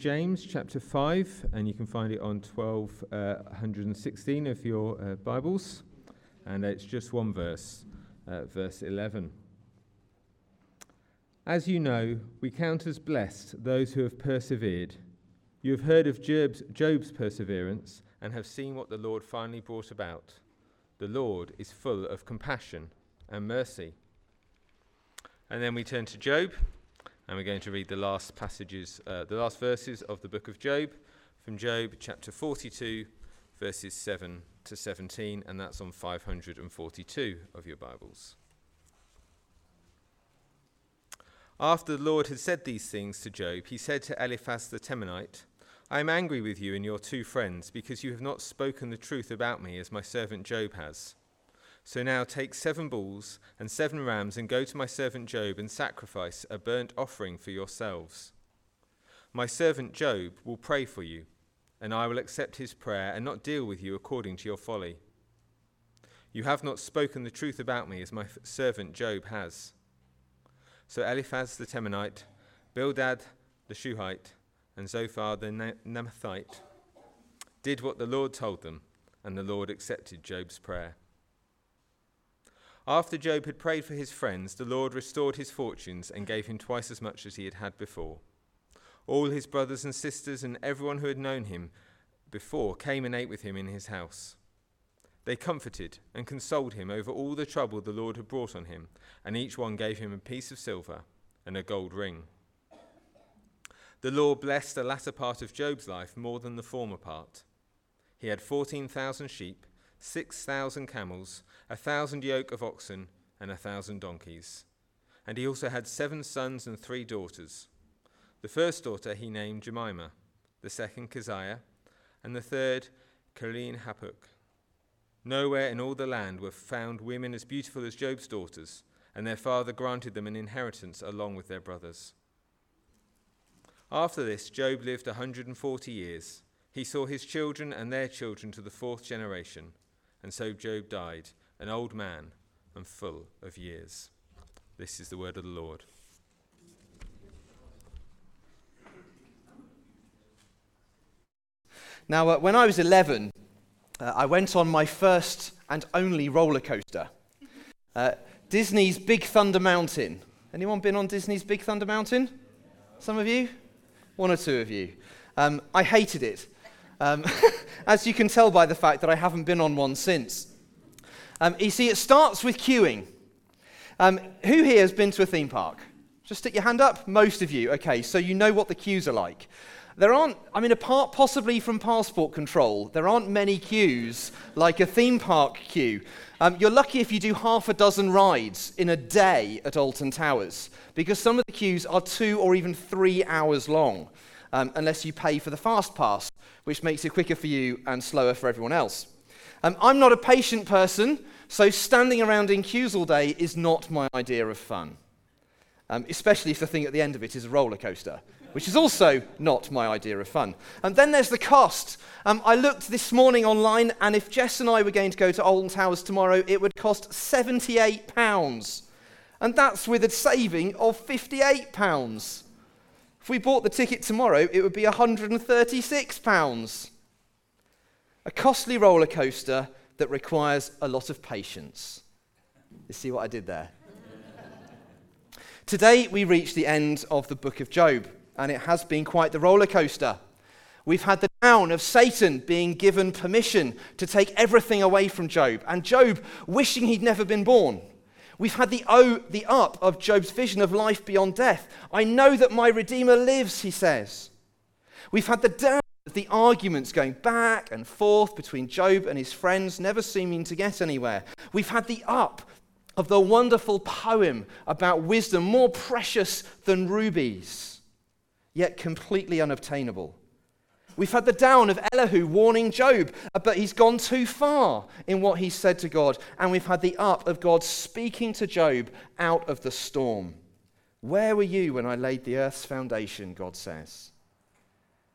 James chapter 5, and you can find it on 1216 uh, of your uh, Bibles. And it's just one verse, uh, verse 11. As you know, we count as blessed those who have persevered. You have heard of Job's, Job's perseverance and have seen what the Lord finally brought about. The Lord is full of compassion and mercy. And then we turn to Job and we're going to read the last passages, uh, the last verses of the book of Job, from Job chapter 42, verses 7 to 17, and that's on 542 of your Bibles. After the Lord had said these things to Job, he said to Eliphaz the Temanite, I am angry with you and your two friends, because you have not spoken the truth about me as my servant Job has. So now take seven bulls and seven rams and go to my servant Job and sacrifice a burnt offering for yourselves. My servant Job will pray for you, and I will accept his prayer and not deal with you according to your folly. You have not spoken the truth about me as my servant Job has. So Eliphaz the Temanite, Bildad the Shuhite, and Zophar the Naamathite did what the Lord told them, and the Lord accepted Job's prayer. After Job had prayed for his friends, the Lord restored his fortunes and gave him twice as much as he had had before. All his brothers and sisters and everyone who had known him before came and ate with him in his house. They comforted and consoled him over all the trouble the Lord had brought on him, and each one gave him a piece of silver and a gold ring. The Lord blessed the latter part of Job's life more than the former part. He had 14,000 sheep 6,000 camels, a thousand yoke of oxen, and a thousand donkeys. And he also had seven sons and three daughters. The first daughter he named Jemima, the second Keziah, and the third Keren-happuch. Nowhere in all the land were found women as beautiful as Job's daughters, and their father granted them an inheritance along with their brothers. After this, Job lived a 140 years. He saw his children and their children to the fourth generation. And so Job died, an old man and full of years. This is the word of the Lord. Now, uh, when I was 11, uh, I went on my first and only roller coaster. Uh, Disney's Big Thunder Mountain. Anyone been on Disney's Big Thunder Mountain? Some of you? One or two of you. Um, I hated it. Um, as you can tell by the fact that I haven't been on one since. Um, you see, it starts with queuing. Um, who here has been to a theme park? Just stick your hand up. Most of you. Okay, so you know what the queues are like. There aren't, I mean, apart possibly from passport control, there aren't many queues like a theme park queue. Um, you're lucky if you do half a dozen rides in a day at Alton Towers, because some of the queues are two or even three hours long, um, unless you pay for the fast pass, which makes it quicker for you and slower for everyone else. Um, I'm not a patient person, so standing around in queues all day is not my idea of fun, um, especially if the thing at the end of it is a roller coaster, which is also not my idea of fun. And then there's the cost. Um, I looked this morning online, and if Jess and I were going to go to Alton Towers tomorrow, it would cost £78. And that's with a saving of £58. If we bought the ticket tomorrow, it would be £136. A costly roller coaster that requires a lot of patience. You see what I did there? Today, we reach the end of the book of Job, and it has been quite the roller coaster. We've had the down of Satan being given permission to take everything away from Job, and Job wishing he'd never been born. We've had the O, the up of Job's vision of life beyond death. I know that my Redeemer lives, he says. We've had the down of the arguments going back and forth between Job and his friends, never seeming to get anywhere. We've had the up of the wonderful poem about wisdom, more precious than rubies, yet completely unobtainable. We've had the down of Elihu warning Job, uh, but he's gone too far in what he said to God. And we've had the up of God speaking to Job out of the storm. Where were you when I laid the earth's foundation? God says.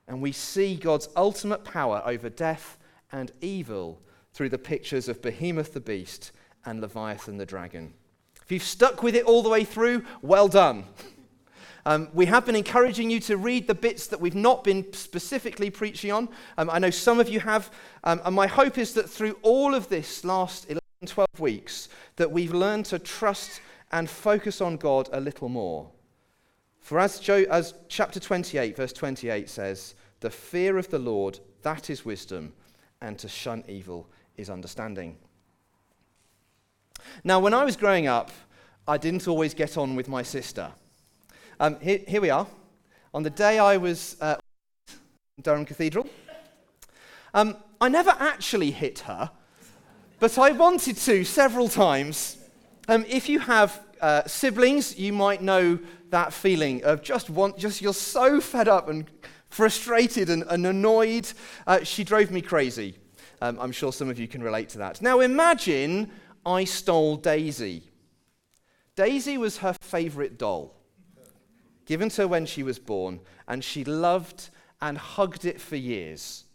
And we see God's ultimate power over death and evil through the pictures of Behemoth the beast and Leviathan the dragon. If you've stuck with it all the way through, well done. Um, we have been encouraging you to read the bits that we've not been specifically preaching on. Um, I know some of you have. Um, and my hope is that through all of this last 11, 12 weeks, that we've learned to trust and focus on God a little more. For as, Job, as chapter 28, verse 28 says, the fear of the Lord, that is wisdom, and to shun evil is understanding. Now, when I was growing up, I didn't always get on with my sister. Um, here, here, we are. On the day I was uh, in Durham Cathedral, um, I never actually hit her, but I wanted to several times. Um, if you have uh, siblings, you might know that feeling of just want, just you're so fed up and frustrated and, and annoyed. Uh, she drove me crazy. Um, I'm sure some of you can relate to that. Now imagine I stole Daisy. Daisy was her favorite doll given to her when she was born, and she loved and hugged it for years.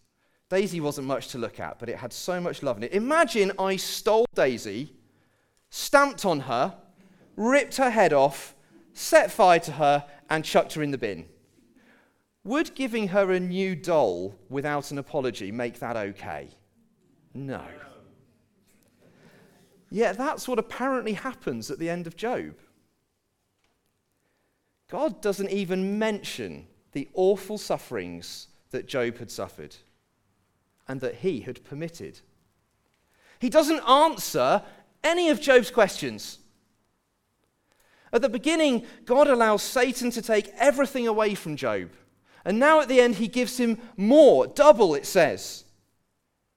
Daisy wasn't much to look at, but it had so much love in it. Imagine I stole Daisy, stamped on her, ripped her head off, set fire to her, and chucked her in the bin. Would giving her a new doll without an apology make that okay? No. Yet that's what apparently happens at the end of Job. God doesn't even mention the awful sufferings that Job had suffered and that he had permitted. He doesn't answer any of Job's questions. At the beginning, God allows Satan to take everything away from Job. And now at the end, he gives him more, double, it says.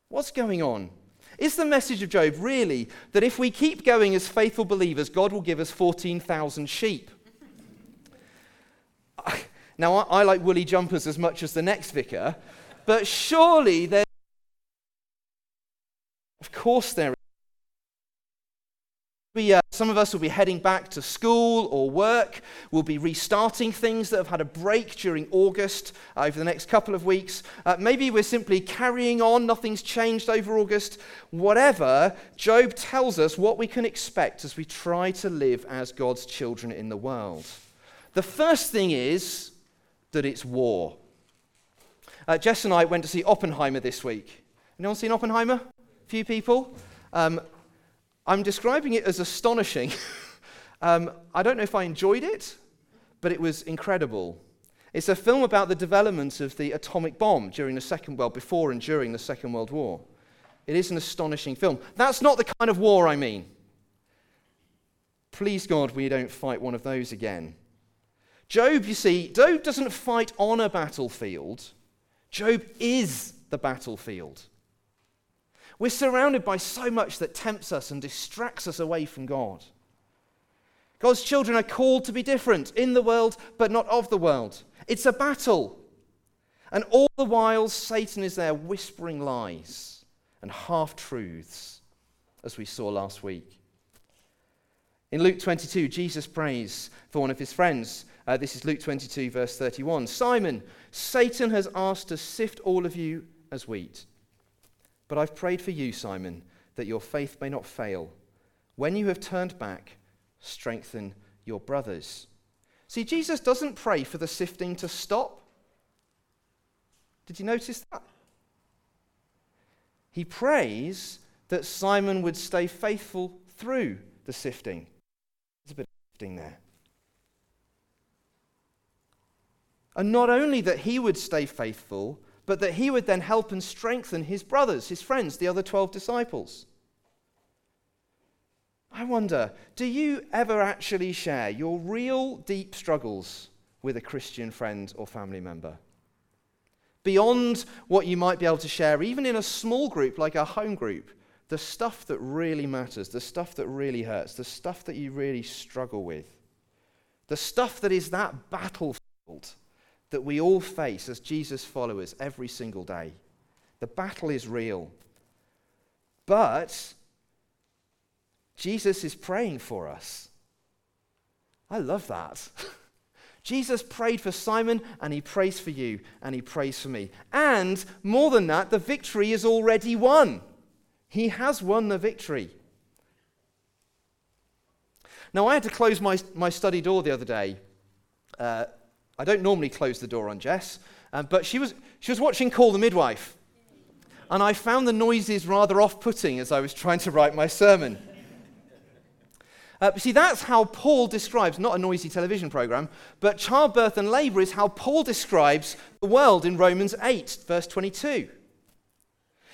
What's going on? Is the message of Job really that if we keep going as faithful believers, God will give us 14,000 sheep? Now, I, I like woolly jumpers as much as the next vicar, but surely there. Of course, there we, uh, some of us will be heading back to school or work. We'll be restarting things that have had a break during August uh, over the next couple of weeks. Uh, maybe we're simply carrying on, nothing's changed over August. Whatever, Job tells us what we can expect as we try to live as God's children in the world. The first thing is that it's war. Uh, Jess and I went to see Oppenheimer this week. Anyone seen Oppenheimer? A few people? Um, I'm describing it as astonishing. um, I don't know if I enjoyed it, but it was incredible. It's a film about the development of the atomic bomb during the Second, well, before and during the Second World War. It is an astonishing film. That's not the kind of war I mean. Please God, we don't fight one of those again. Job, you see, Job doesn't fight on a battlefield, Job is the battlefield. We're surrounded by so much that tempts us and distracts us away from God. God's children are called to be different in the world, but not of the world. It's a battle. And all the while, Satan is there whispering lies and half truths, as we saw last week. In Luke 22, Jesus prays for one of his friends uh, this is Luke 22, verse 31. Simon, Satan has asked to sift all of you as wheat. But I've prayed for you, Simon, that your faith may not fail. When you have turned back, strengthen your brothers. See, Jesus doesn't pray for the sifting to stop. Did you notice that? He prays that Simon would stay faithful through the sifting. There's a bit of sifting there. And not only that he would stay faithful, but that he would then help and strengthen his brothers, his friends, the other 12 disciples. I wonder, do you ever actually share your real deep struggles with a Christian friend or family member? Beyond what you might be able to share, even in a small group like a home group, the stuff that really matters, the stuff that really hurts, the stuff that you really struggle with, the stuff that is that battlefield that we all face as Jesus followers every single day. The battle is real. But Jesus is praying for us. I love that. Jesus prayed for Simon and he prays for you and he prays for me. And more than that, the victory is already won. He has won the victory. Now, I had to close my, my study door the other day Uh, I don't normally close the door on Jess, um, but she was, she was watching Call the Midwife. And I found the noises rather off putting as I was trying to write my sermon. Uh, see, that's how Paul describes, not a noisy television program, but childbirth and labor is how Paul describes the world in Romans 8, verse 22.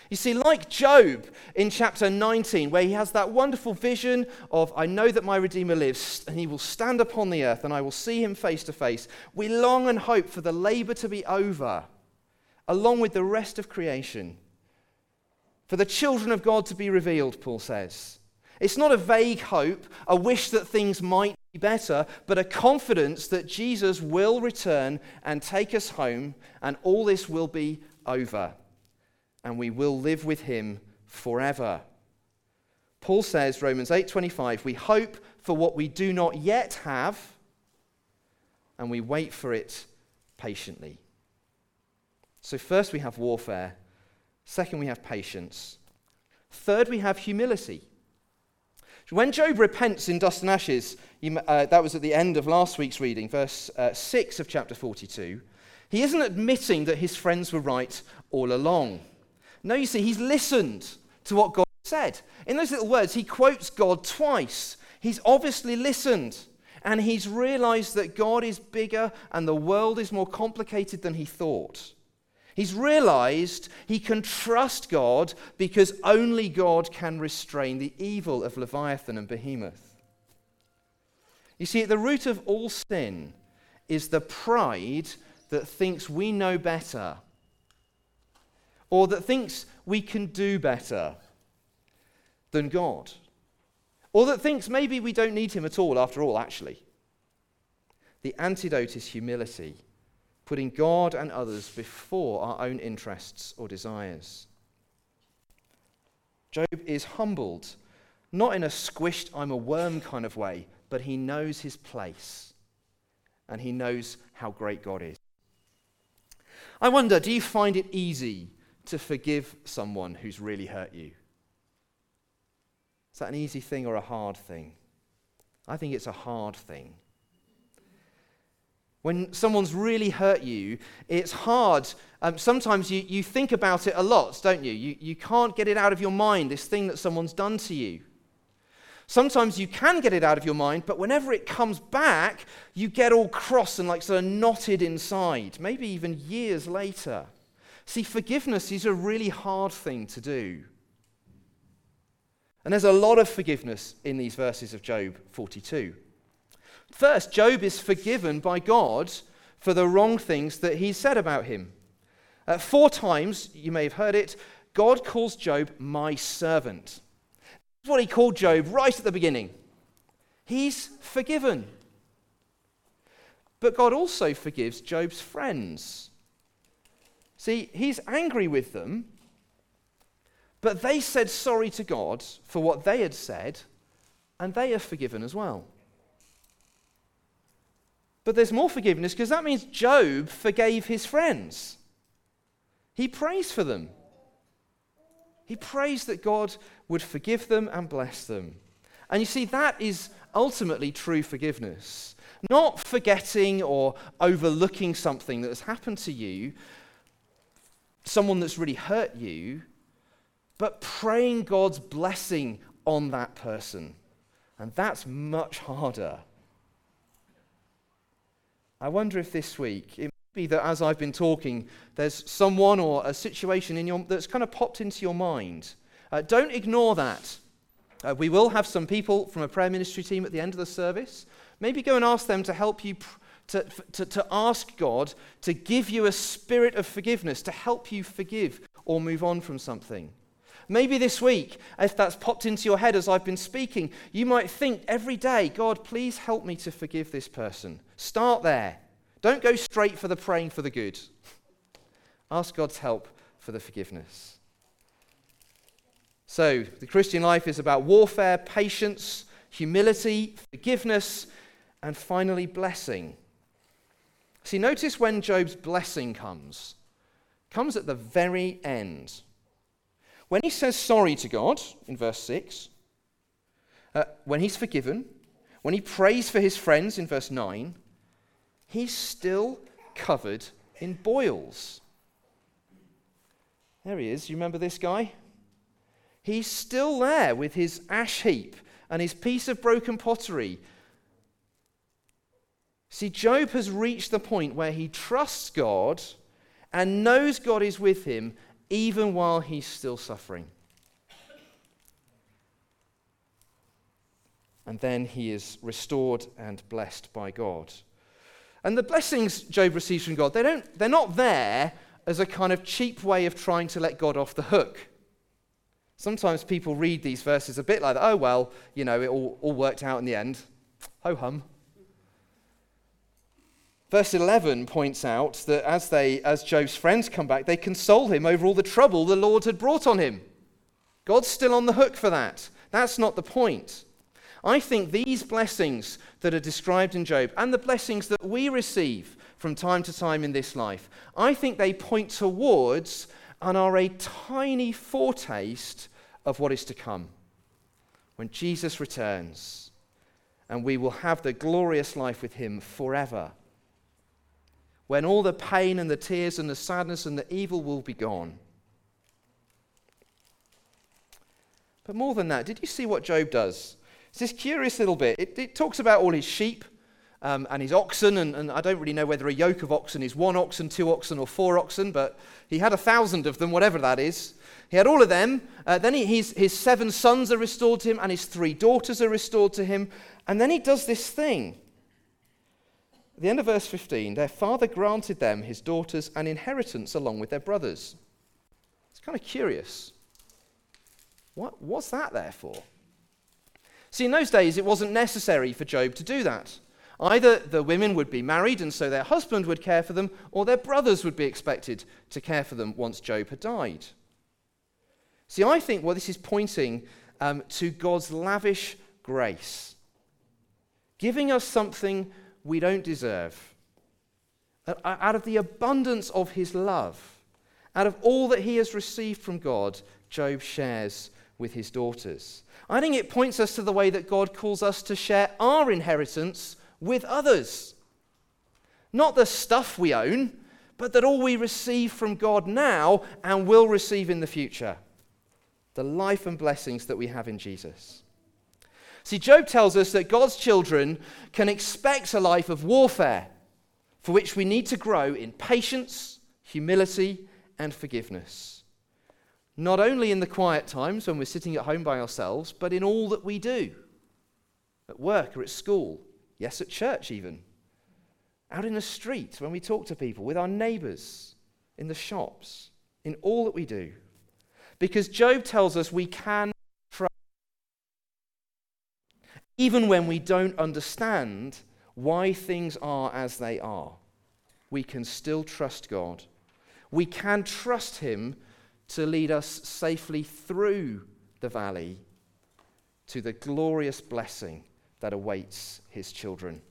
You see, like Job in chapter 19, where he has that wonderful vision of, I know that my Redeemer lives, and he will stand upon the earth, and I will see him face to face, we long and hope for the labor to be over, along with the rest of creation. For the children of God to be revealed, Paul says. It's not a vague hope, a wish that things might be better, but a confidence that Jesus will return and take us home, and all this will be over and we will live with him forever. Paul says, Romans 8:25, we hope for what we do not yet have, and we wait for it patiently. So first we have warfare, second we have patience, third we have humility. When Job repents in dust and ashes, uh, that was at the end of last week's reading, verse uh, 6 of chapter 42, he isn't admitting that his friends were right all along. No, you see, he's listened to what God said. In those little words, he quotes God twice. He's obviously listened and he's realized that God is bigger and the world is more complicated than he thought. He's realized he can trust God because only God can restrain the evil of Leviathan and Behemoth. You see, at the root of all sin is the pride that thinks we know better or that thinks we can do better than God, or that thinks maybe we don't need Him at all after all, actually. The antidote is humility, putting God and others before our own interests or desires. Job is humbled, not in a squished, I'm a worm kind of way, but he knows his place and he knows how great God is. I wonder, do you find it easy to forgive someone who's really hurt you? Is that an easy thing or a hard thing? I think it's a hard thing. When someone's really hurt you, it's hard. Um, sometimes you, you think about it a lot, don't you? you? You can't get it out of your mind, this thing that someone's done to you. Sometimes you can get it out of your mind, but whenever it comes back, you get all cross and like sort of knotted inside, maybe even years later. See, forgiveness is a really hard thing to do. And there's a lot of forgiveness in these verses of Job 42. First, Job is forgiven by God for the wrong things that he said about him. Uh, four times, you may have heard it, God calls Job my servant. That's what he called Job right at the beginning. He's forgiven. But God also forgives Job's friends. See, he's angry with them, but they said sorry to God for what they had said, and they are forgiven as well. But there's more forgiveness because that means Job forgave his friends. He prays for them. He prays that God would forgive them and bless them. And you see, that is ultimately true forgiveness. Not forgetting or overlooking something that has happened to you, someone that's really hurt you, but praying God's blessing on that person. And that's much harder. I wonder if this week, it might be that as I've been talking, there's someone or a situation in your, that's kind of popped into your mind. Uh, don't ignore that. Uh, we will have some people from a prayer ministry team at the end of the service. Maybe go and ask them to help you pr- to, to, to ask God to give you a spirit of forgiveness, to help you forgive or move on from something. Maybe this week, if that's popped into your head as I've been speaking, you might think every day, God, please help me to forgive this person. Start there. Don't go straight for the praying for the good. Ask God's help for the forgiveness. So, the Christian life is about warfare, patience, humility, forgiveness, and finally, blessing. See, notice when Job's blessing comes, comes at the very end. When he says sorry to God in verse 6, uh, when he's forgiven, when he prays for his friends in verse 9, he's still covered in boils. There he is. You remember this guy? He's still there with his ash heap and his piece of broken pottery. See, Job has reached the point where he trusts God and knows God is with him even while he's still suffering. And then he is restored and blessed by God. And the blessings Job receives from God, they don't, they're not there as a kind of cheap way of trying to let God off the hook. Sometimes people read these verses a bit like. Oh, well, you know, it all, all worked out in the end. Ho hum. Verse 11 points out that as, they, as Job's friends come back, they console him over all the trouble the Lord had brought on him. God's still on the hook for that. That's not the point. I think these blessings that are described in Job and the blessings that we receive from time to time in this life, I think they point towards and are a tiny foretaste of what is to come when Jesus returns and we will have the glorious life with him forever. When all the pain and the tears and the sadness and the evil will be gone. But more than that, did you see what Job does? It's this curious little bit. It, it talks about all his sheep um, and his oxen, and, and, I don't really know whether a yoke of oxen is one oxen, two oxen, or four oxen, but he had a thousand of them, whatever that is. He had all of them. Uh, then he, his, his seven sons are restored to him, and his three daughters are restored to him. And then he does this thing. At the end of verse 15, their father granted them, his daughters, an inheritance along with their brothers. It's kind of curious. What, what's that there for? See, in those days, it wasn't necessary for Job to do that. Either the women would be married and so their husband would care for them, or their brothers would be expected to care for them once Job had died. See, I think what this is pointing um, to God's lavish grace, giving us something we don't deserve. Out of the abundance of his love, out of all that he has received from God, Job shares with his daughters. I think it points us to the way that God calls us to share our inheritance with others. Not the stuff we own, but that all we receive from God now and will receive in the future. The life and blessings that we have in Jesus. See, Job tells us that God's children can expect a life of warfare for which we need to grow in patience, humility, and forgiveness. Not only in the quiet times when we're sitting at home by ourselves, but in all that we do at work or at school, Yes, at church, even. Out in the street, when we talk to people, with our neighbors, in the shops, in all that we do. Because Job tells us we can trust, even when we don't understand why things are as they are. We can still trust God. We can trust Him to lead us safely through the valley to the glorious blessing that awaits his children.